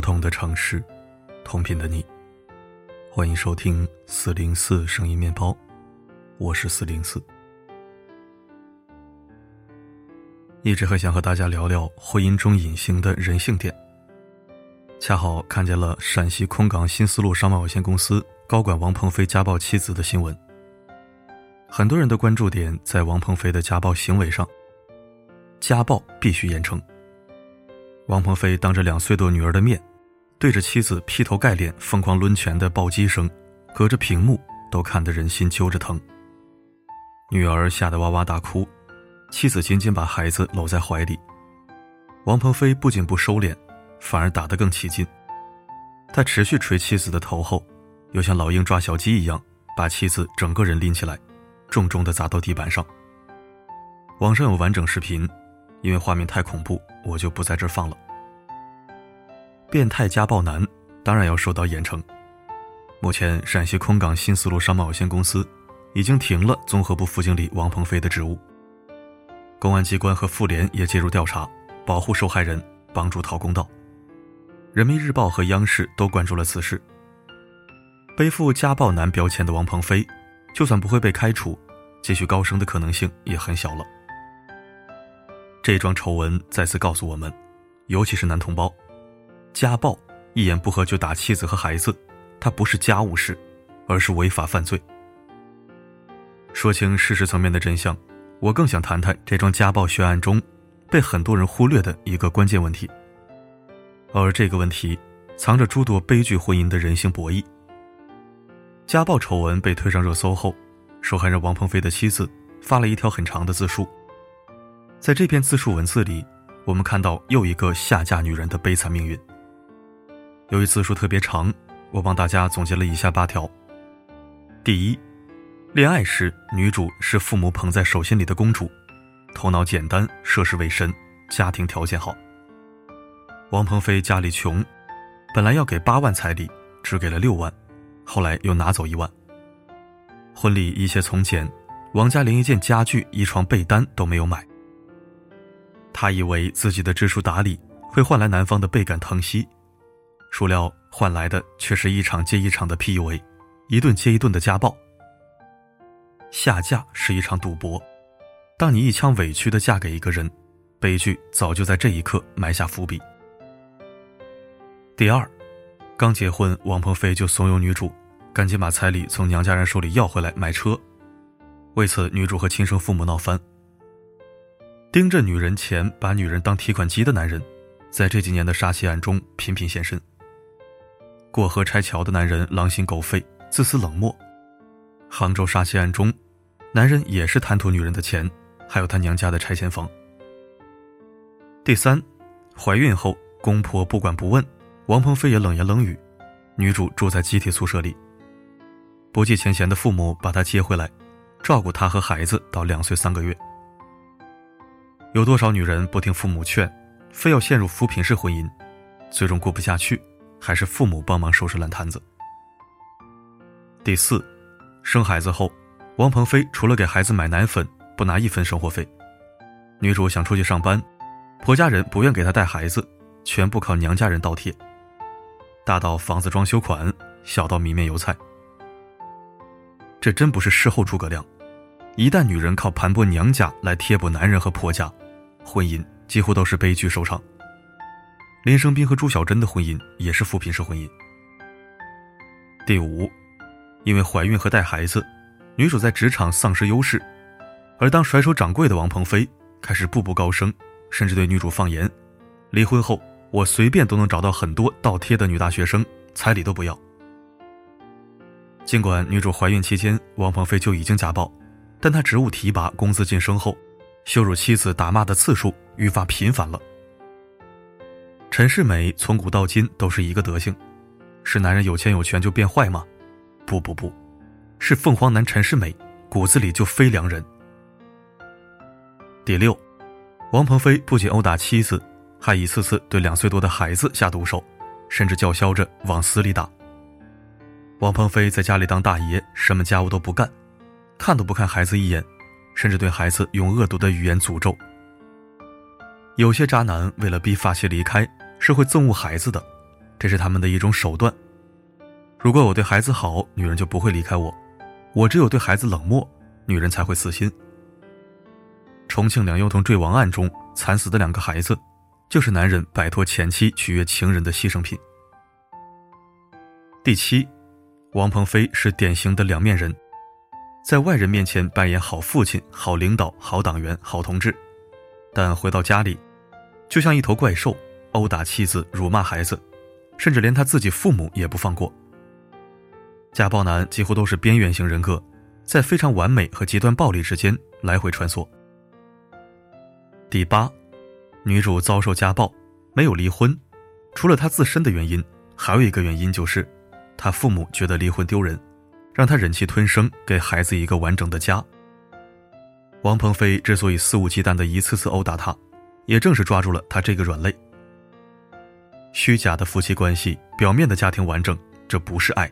不同的城市，同频的你，欢迎收听四零四声音面包，我是四零四。一直很想和大家聊聊婚姻中隐形的人性点，恰好看见了陕西空港新丝路商贸有限公司高管王鹏飞家暴妻子的新闻。很多人的关注点在王鹏飞的家暴行为上，家暴必须严惩。王鹏飞当着两岁多女儿的面，对着妻子劈头盖脸、疯狂抡拳的暴击声，隔着屏幕都看得人心揪着疼。女儿吓得哇哇大哭，妻子紧紧把孩子搂在怀里。王鹏飞不仅不收敛，反而打得更起劲。他持续捶妻子的头后，又像老鹰抓小鸡一样，把妻子整个人拎起来，重重地砸到地板上。网上有完整视频。因为画面太恐怖，我就不在这放了。变态家暴男当然要受到严惩。目前，陕西空港新丝路商贸有限公司已经停了综合部副经理王鹏飞的职务。公安机关和妇联也介入调查，保护受害人，帮助讨公道。人民日报和央视都关注了此事。背负家暴男标签的王鹏飞，就算不会被开除，继续高升的可能性也很小了。这桩丑闻再次告诉我们，尤其是男同胞，家暴一言不合就打妻子和孩子，它不是家务事，而是违法犯罪。说清事实层面的真相，我更想谈谈这桩家暴血案中被很多人忽略的一个关键问题。而这个问题，藏着诸多悲剧婚姻的人性博弈。家暴丑闻被推上热搜后，受害人王鹏飞的妻子发了一条很长的自述。在这篇自述文字里，我们看到又一个下嫁女人的悲惨命运。由于字数特别长，我帮大家总结了以下八条：第一，恋爱时女主是父母捧在手心里的公主，头脑简单，涉世未深，家庭条件好。王鹏飞家里穷，本来要给八万彩礼，只给了六万，后来又拿走一万。婚礼一切从简，王家连一件家具、一床被单都没有买。他以为自己的知书达理会换来男方的倍感疼惜，孰料换来的却是一场接一场的 PUA，一顿接一顿的家暴。下嫁是一场赌博，当你一腔委屈的嫁给一个人，悲剧早就在这一刻埋下伏笔。第二，刚结婚，王鹏飞就怂恿女主赶紧把彩礼从娘家人手里要回来买车，为此女主和亲生父母闹翻。盯着女人钱，把女人当提款机的男人，在这几年的杀妻案中频频现身。过河拆桥的男人狼心狗肺、自私冷漠。杭州杀妻案中，男人也是贪图女人的钱，还有他娘家的拆迁房。第三，怀孕后公婆不管不问，王鹏飞也冷言冷语，女主住在集体宿舍里。不计前嫌的父母把她接回来，照顾她和孩子到两岁三个月。有多少女人不听父母劝，非要陷入扶贫式婚姻，最终过不下去，还是父母帮忙收拾烂摊子？第四，生孩子后，王鹏飞除了给孩子买奶粉，不拿一分生活费。女主想出去上班，婆家人不愿给她带孩子，全部靠娘家人倒贴。大到房子装修款，小到米面油菜，这真不是事后诸葛亮。一旦女人靠盘剥娘家来贴补男人和婆家，婚姻几乎都是悲剧收场。林生斌和朱小贞的婚姻也是扶贫式婚姻。第五，因为怀孕和带孩子，女主在职场丧失优势，而当甩手掌柜的王鹏飞开始步步高升，甚至对女主放言：离婚后我随便都能找到很多倒贴的女大学生，彩礼都不要。尽管女主怀孕期间王鹏飞就已经家暴。但他职务提拔、工资晋升后，羞辱妻子、打骂的次数愈发频繁了。陈世美从古到今都是一个德行，是男人有钱有权就变坏吗？不不不，是凤凰男陈世美骨子里就非良人。第六，王鹏飞不仅殴打妻子，还一次次对两岁多的孩子下毒手，甚至叫嚣着往死里打。王鹏飞在家里当大爷，什么家务都不干。看都不看孩子一眼，甚至对孩子用恶毒的语言诅咒。有些渣男为了逼发妻离开，是会憎恶孩子的，这是他们的一种手段。如果我对孩子好，女人就不会离开我；我只有对孩子冷漠，女人才会死心。重庆两幼童坠亡案中惨死的两个孩子，就是男人摆脱前妻取悦情人的牺牲品。第七，王鹏飞是典型的两面人，在外人面前扮演好父亲、好领导、好党员、好同志，但回到家里，就像一头怪兽，殴打妻子、辱骂孩子，甚至连他自己父母也不放过。家暴男几乎都是边缘型人格，在非常完美和极端暴力之间来回穿梭。第八，女主遭受家暴，没有离婚，除了她自身的原因，还有一个原因就是，她父母觉得离婚丢人，让她忍气吞声，给孩子一个完整的家。王鹏飞之所以肆无忌惮的一次次殴打她，也正是抓住了她这个软肋。虚假的夫妻关系，表面的家庭完整，这不是爱，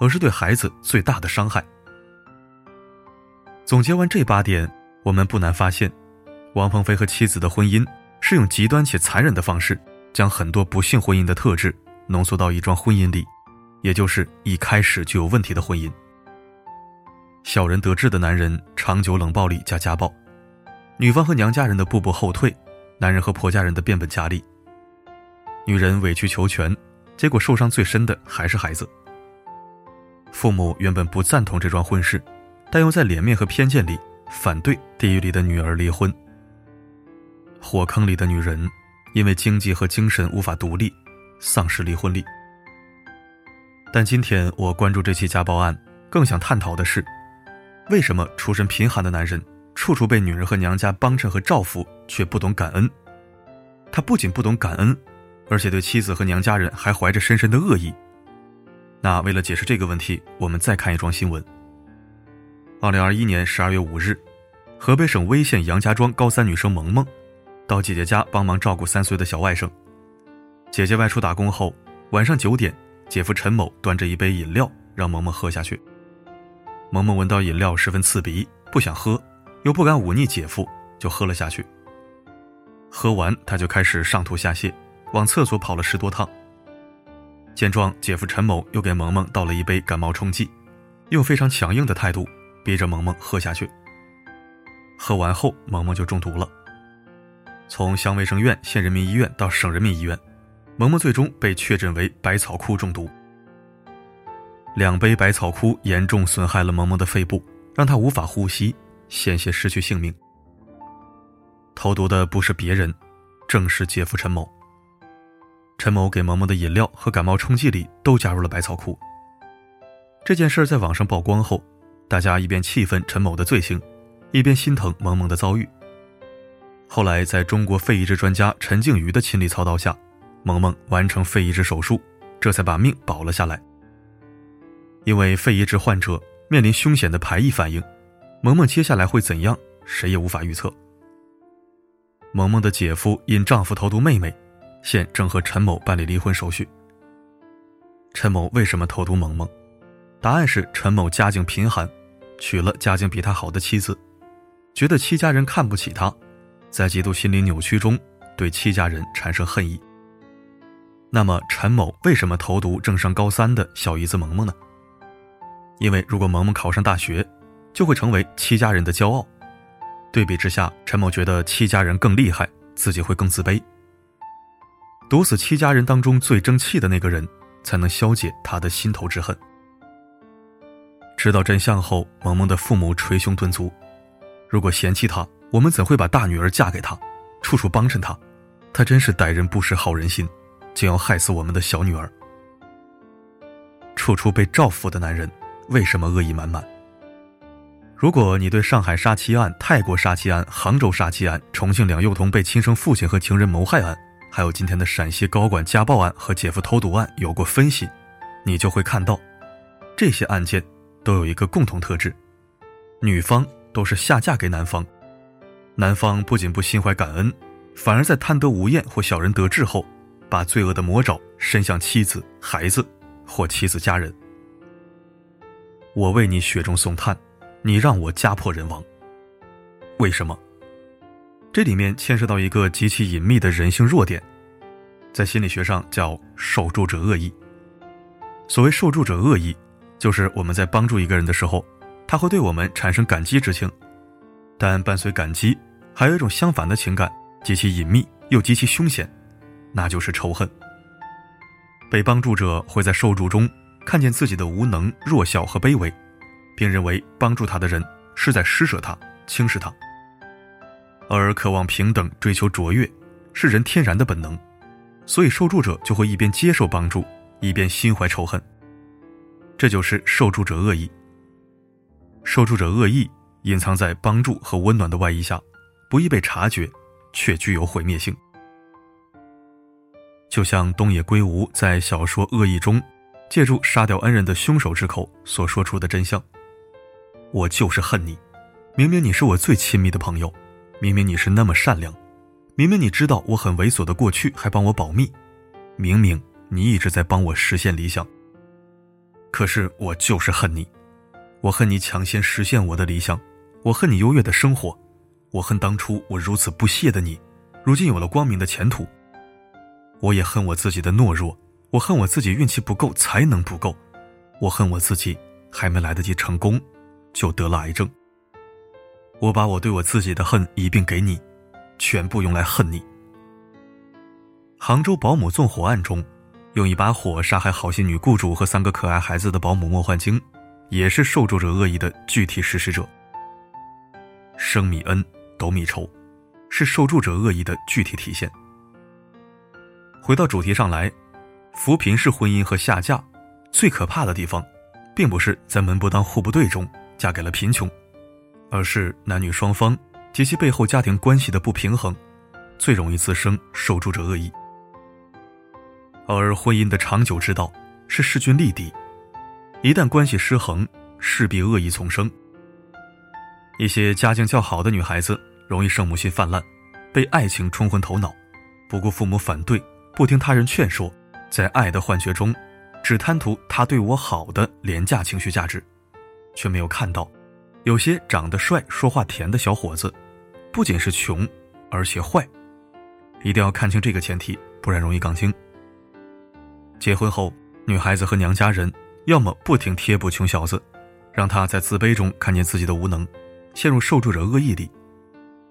而是对孩子最大的伤害。总结完这八点，我们不难发现。王鹏飞和妻子的婚姻是用极端且残忍的方式，将很多不幸婚姻的特质浓缩到一桩婚姻里，也就是一开始就有问题的婚姻。小人得志的男人长久冷暴力加家暴，女方和娘家人的步步后退，男人和婆家人的变本加厉。女人委曲求全，结果受伤最深的还是孩子。父母原本不赞同这桩婚事，但又在脸面和偏见里反对地狱里的女儿离婚。火坑里的女人，因为经济和精神无法独立，丧失离婚力。但今天我关注这起家暴案，更想探讨的是，为什么出身贫寒的男人处处被女人和娘家帮衬和照拂，却不懂感恩？他不仅不懂感恩，而且对妻子和娘家人还怀着深深的恶意。那为了解释这个问题，我们再看一桩新闻。二零二一年十二月五日，河北省威县杨家庄高三女生萌萌。到姐姐家帮忙照顾三岁的小外甥。姐姐外出打工后，晚上九点，姐夫陈某端着一杯饮料让萌萌喝下去。萌萌闻到饮料十分刺鼻，不想喝，又不敢忤逆姐夫，就喝了下去。喝完，他就开始上吐下泻，往厕所跑了十多趟。见状，姐夫陈某又给萌萌倒了一杯感冒冲剂，用非常强硬的态度逼着萌萌喝下去。喝完后，萌萌就中毒了。从乡卫生院、县人民医院到省人民医院，萌萌最终被确诊为百草枯中毒。两杯百草枯严重损害了萌萌的肺部，让她无法呼吸，险些失去性命。投毒的不是别人，正是姐夫陈某。陈某给萌萌的饮料和感冒冲剂里都加入了百草枯。这件事在网上曝光后，大家一边气愤陈某的罪行，一边心疼萌萌的遭遇。后来，在中国肺移植专家陈静瑜的亲力操刀下，萌萌完成肺移植手术，这才把命保了下来。因为肺移植患者面临凶险的排异反应，萌萌接下来会怎样，谁也无法预测。萌萌的姐夫因丈夫投毒妹妹，现正和陈某办理离婚手续。陈某为什么投毒萌萌？答案是陈某家境贫寒，娶了家境比他好的妻子，觉得戚家人看不起他。在极度心理扭曲中，对戚家人产生恨意。那么陈某为什么投毒正上高三的小姨子萌萌呢？因为如果萌萌考上大学，就会成为戚家人的骄傲。对比之下，陈某觉得戚家人更厉害，自己会更自卑。毒死戚家人当中最争气的那个人，才能消解他的心头之恨。知道真相后，萌萌的父母捶胸顿足：如果嫌弃他。我们怎会把大女儿嫁给他，处处帮衬他？他真是歹人不识好人心，竟要害死我们的小女儿。处处被照拂的男人，为什么恶意满满？如果你对上海杀妻案、泰国杀妻案、杭州杀妻案、重庆两幼童被亲生父亲和情人谋害案，还有今天的陕西高管家暴案和姐夫偷毒案有过分析，你就会看到，这些案件都有一个共同特质：女方都是下嫁给男方。男方不仅不心怀感恩，反而在贪得无厌或小人得志后，把罪恶的魔爪伸向妻子、孩子或妻子家人。我为你雪中送炭，你让我家破人亡。为什么？这里面牵涉到一个极其隐秘的人性弱点：在心理学上叫受助者恶意。所谓受助者恶意，就是我们在帮助一个人的时候，他会对我们产生感激之情，但伴随感激，还有一种相反的情感，极其隐秘又极其凶险，那就是仇恨。被帮助者会在受助中看见自己的无能、弱小和卑微，并认为帮助他的人是在施舍他、轻视他。而渴望平等、追求卓越，是人天然的本能，所以受助者就会一边接受帮助，一边心怀仇恨。这就是受助者恶意。受助者恶意隐藏在帮助和温暖的外衣下，不易被察觉，却具有毁灭性。就像东野圭吾在小说《恶意》中，借助杀掉恩人的凶手之口所说出的真相：“我就是恨你，明明你是我最亲密的朋友。”明明你是那么善良，明明你知道我很猥琐的过去，还帮我保密，明明你一直在帮我实现理想。可是我就是恨你，我恨你抢先实现我的理想，我恨你优越的生活，我恨当初我如此不屑的你，如今有了光明的前途。我也恨我自己的懦弱，我恨我自己运气不够，才能不够，我恨我自己还没来得及成功，就得了癌症。我把我对我自己的恨一并给你，全部用来恨你。杭州保姆纵火案中，用一把火杀害好心女雇主和三个可爱孩子的保姆莫焕晶，也是受助者恶意的具体实施者。生米恩，斗米仇，是受助者恶意的具体体现。回到主题上来，扶贫式婚姻和下嫁，最可怕的地方，并不是在门不当户不对中嫁给了贫穷。而是男女双方及其背后家庭关系的不平衡，最容易滋生受助者恶意。而婚姻的长久之道是势均力敌，一旦关系失衡，势必恶意丛生。一些家境较好的女孩子容易圣母心泛滥，被爱情冲昏头脑，不顾父母反对，不听他人劝说，在爱的幻觉中，只贪图他对我好的廉价情绪价值，却没有看到。有些长得帅、说话甜的小伙子，不仅是穷，而且坏。一定要看清这个前提，不然容易杠精。结婚后，女孩子和娘家人要么不停贴补穷小子，让他在自卑中看见自己的无能，陷入受助者恶意里，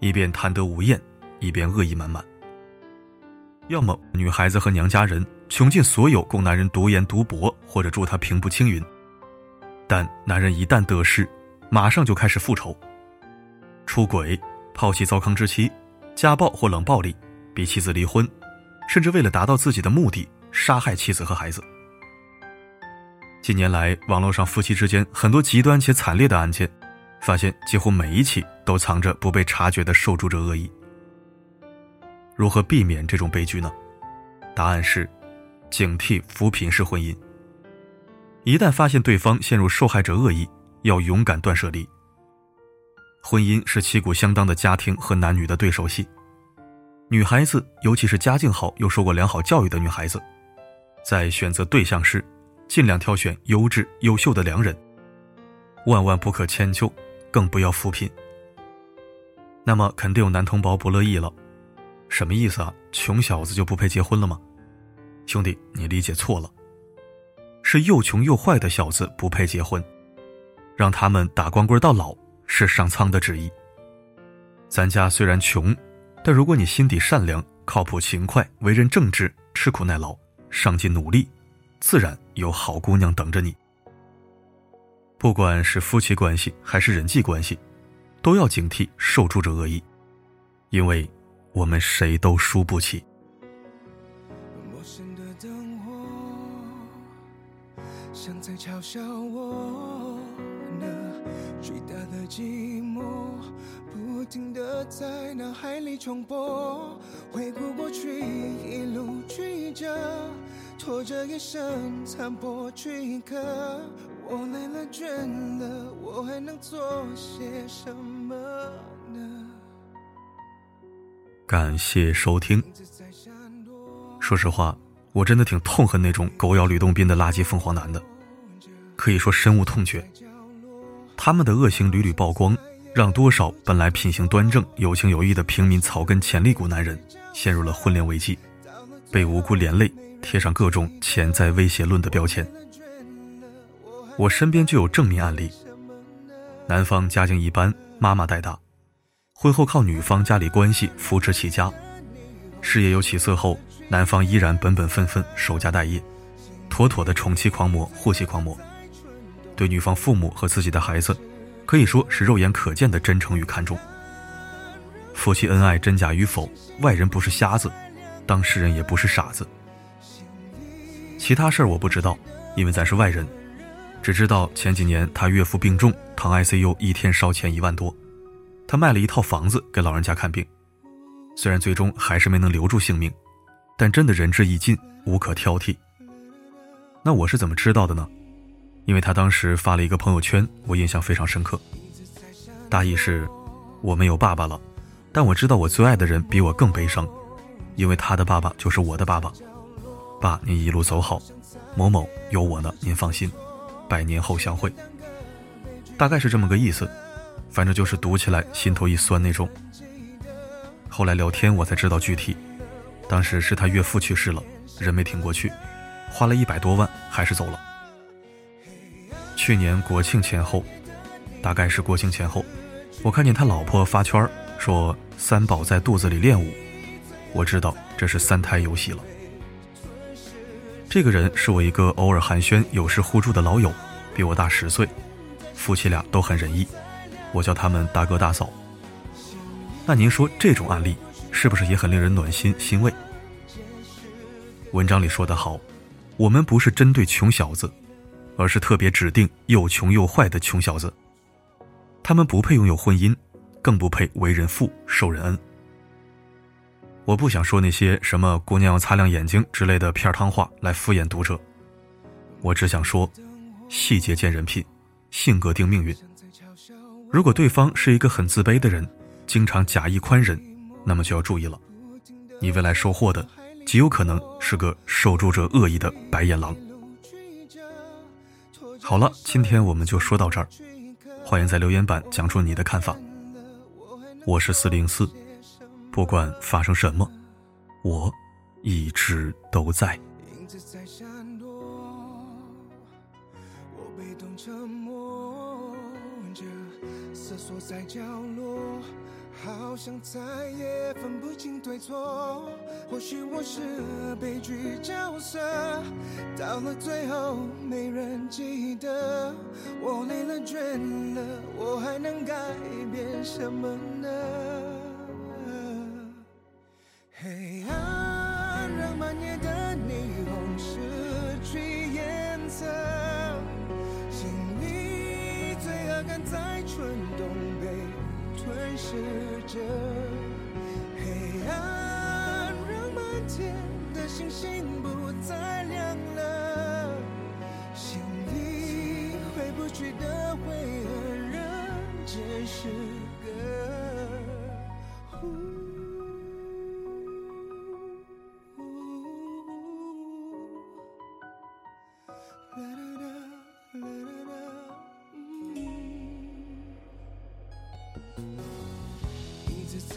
一边贪得无厌，一边恶意满满；要么女孩子和娘家人穷尽所有供男人读研读博或者助他平步青云，但男人一旦得势。马上就开始复仇，出轨、抛弃糟糠之妻、家暴或冷暴力，逼妻子离婚，甚至为了达到自己的目的，杀害妻子和孩子。近年来，网络上夫妻之间很多极端且惨烈的案件，发现几乎每一起都藏着不被察觉的受助者恶意。如何避免这种悲剧呢？答案是：警惕扶贫式婚姻。一旦发现对方陷入受害者恶意，要勇敢断舍离。婚姻是旗鼓相当的家庭和男女的对手戏，女孩子，尤其是家境好又受过良好教育的女孩子，在选择对象时，尽量挑选优质优秀的良人，万万不可迁就，更不要扶贫。那么肯定有男同胞不乐意了，什么意思啊？穷小子就不配结婚了吗？兄弟，你理解错了，是又穷又坏的小子不配结婚。让他们打光棍到老是上苍的旨意。咱家虽然穷，但如果你心底善良、靠谱、勤快、为人正直、吃苦耐劳、上进努力，自然有好姑娘等着你。不管是夫妻关系还是人际关系，都要警惕受助者恶意，因为我们谁都输不起。巨停的在脑海里重播，回顾过去一路曲折，拖着一生残破躯壳。我累了倦了，我还能做些什么呢？感谢收听。说实话，我真的挺痛恨那种狗咬吕洞宾的垃圾凤凰男的，可以说深恶痛绝。他们的恶行屡屡曝光，让多少本来品行端正、有情有义的平民草根潜力股男人陷入了婚恋危机。被无辜连累，贴上各种潜在威胁论的标签。我身边就有正面案例：男方家境一般，妈妈带大，婚后靠女方家里关系扶持起家，事业有起色后，男方依然本本分分守家待业，妥妥的宠妻狂魔、护妻狂魔，对女方父母和自己的孩子，可以说是肉眼可见的真诚与看重。夫妻恩爱真假与否，外人不是瞎子，当事人也不是傻子。其他事儿我不知道，因为咱是外人，只知道前几年他岳父病重，躺 ICU 一天烧钱一万多，他卖了一套房子给老人家看病，虽然最终还是没能留住性命，但真的仁至义尽，无可挑剔。那我是怎么知道的呢？因为他当时发了一个朋友圈，我印象非常深刻，大意是：我没有爸爸了。但我知道我最爱的人比我更悲伤，因为他的爸爸就是我的爸爸。爸，您一路走好，某某有我呢，您放心，百年后相会。大概是这么个意思，反正就是读起来心头一酸那种。后来聊天我才知道具体，当时是他岳父去世了，人没挺过去，花了一百多万还是走了。去年国庆前后，大概是国庆前后，我看见他老婆发圈。说三宝在肚子里练武，我知道这是三胎游戏了。这个人是我一个偶尔寒暄、有时互助的老友，比我大十岁，夫妻俩都很仁义，我叫他们大哥大嫂。那您说这种案例是不是也很令人暖心欣慰？文章里说得好，我们不是针对穷小子，而是特别指定又穷又坏的穷小子，他们不配拥有婚姻。更不配为人父受人恩。我不想说那些什么“姑娘要擦亮眼睛”之类的片汤话来敷衍读者，我只想说，细节见人品，性格定命运。如果对方是一个很自卑的人，经常假意宽仁，那么就要注意了，你未来收获的极有可能是个受助者恶意的白眼狼。好了，今天我们就说到这儿，欢迎在留言板讲出你的看法。我是四零四，不管发生什么，我一直都在。好像再也分不清对错，或许我是悲剧角色，到了最后没人记得。我累了倦了，我还能改变什么呢？黑暗让满夜的霓虹失去颜色，心里罪恶感在蠢动。吞噬着黑暗，让满天的星星不再亮了。心里回不去的灰和人，只是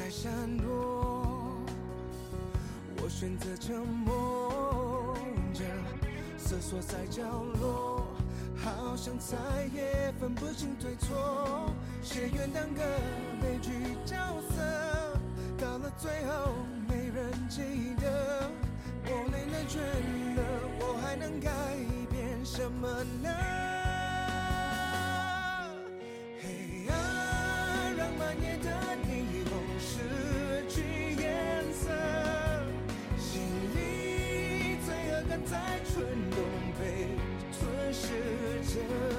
闪躲，我选择沉默着，瑟缩在角落，好像再也分不清对错，谁愿当个悲剧角色？到了最后没人记得，我累了倦了，我还能改变什么呢？时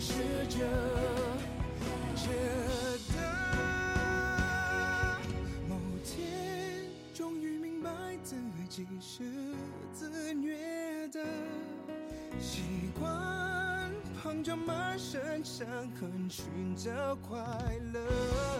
试着舍得某天终于明白自己是自虐的习惯捧着满身伤痕寻找快乐。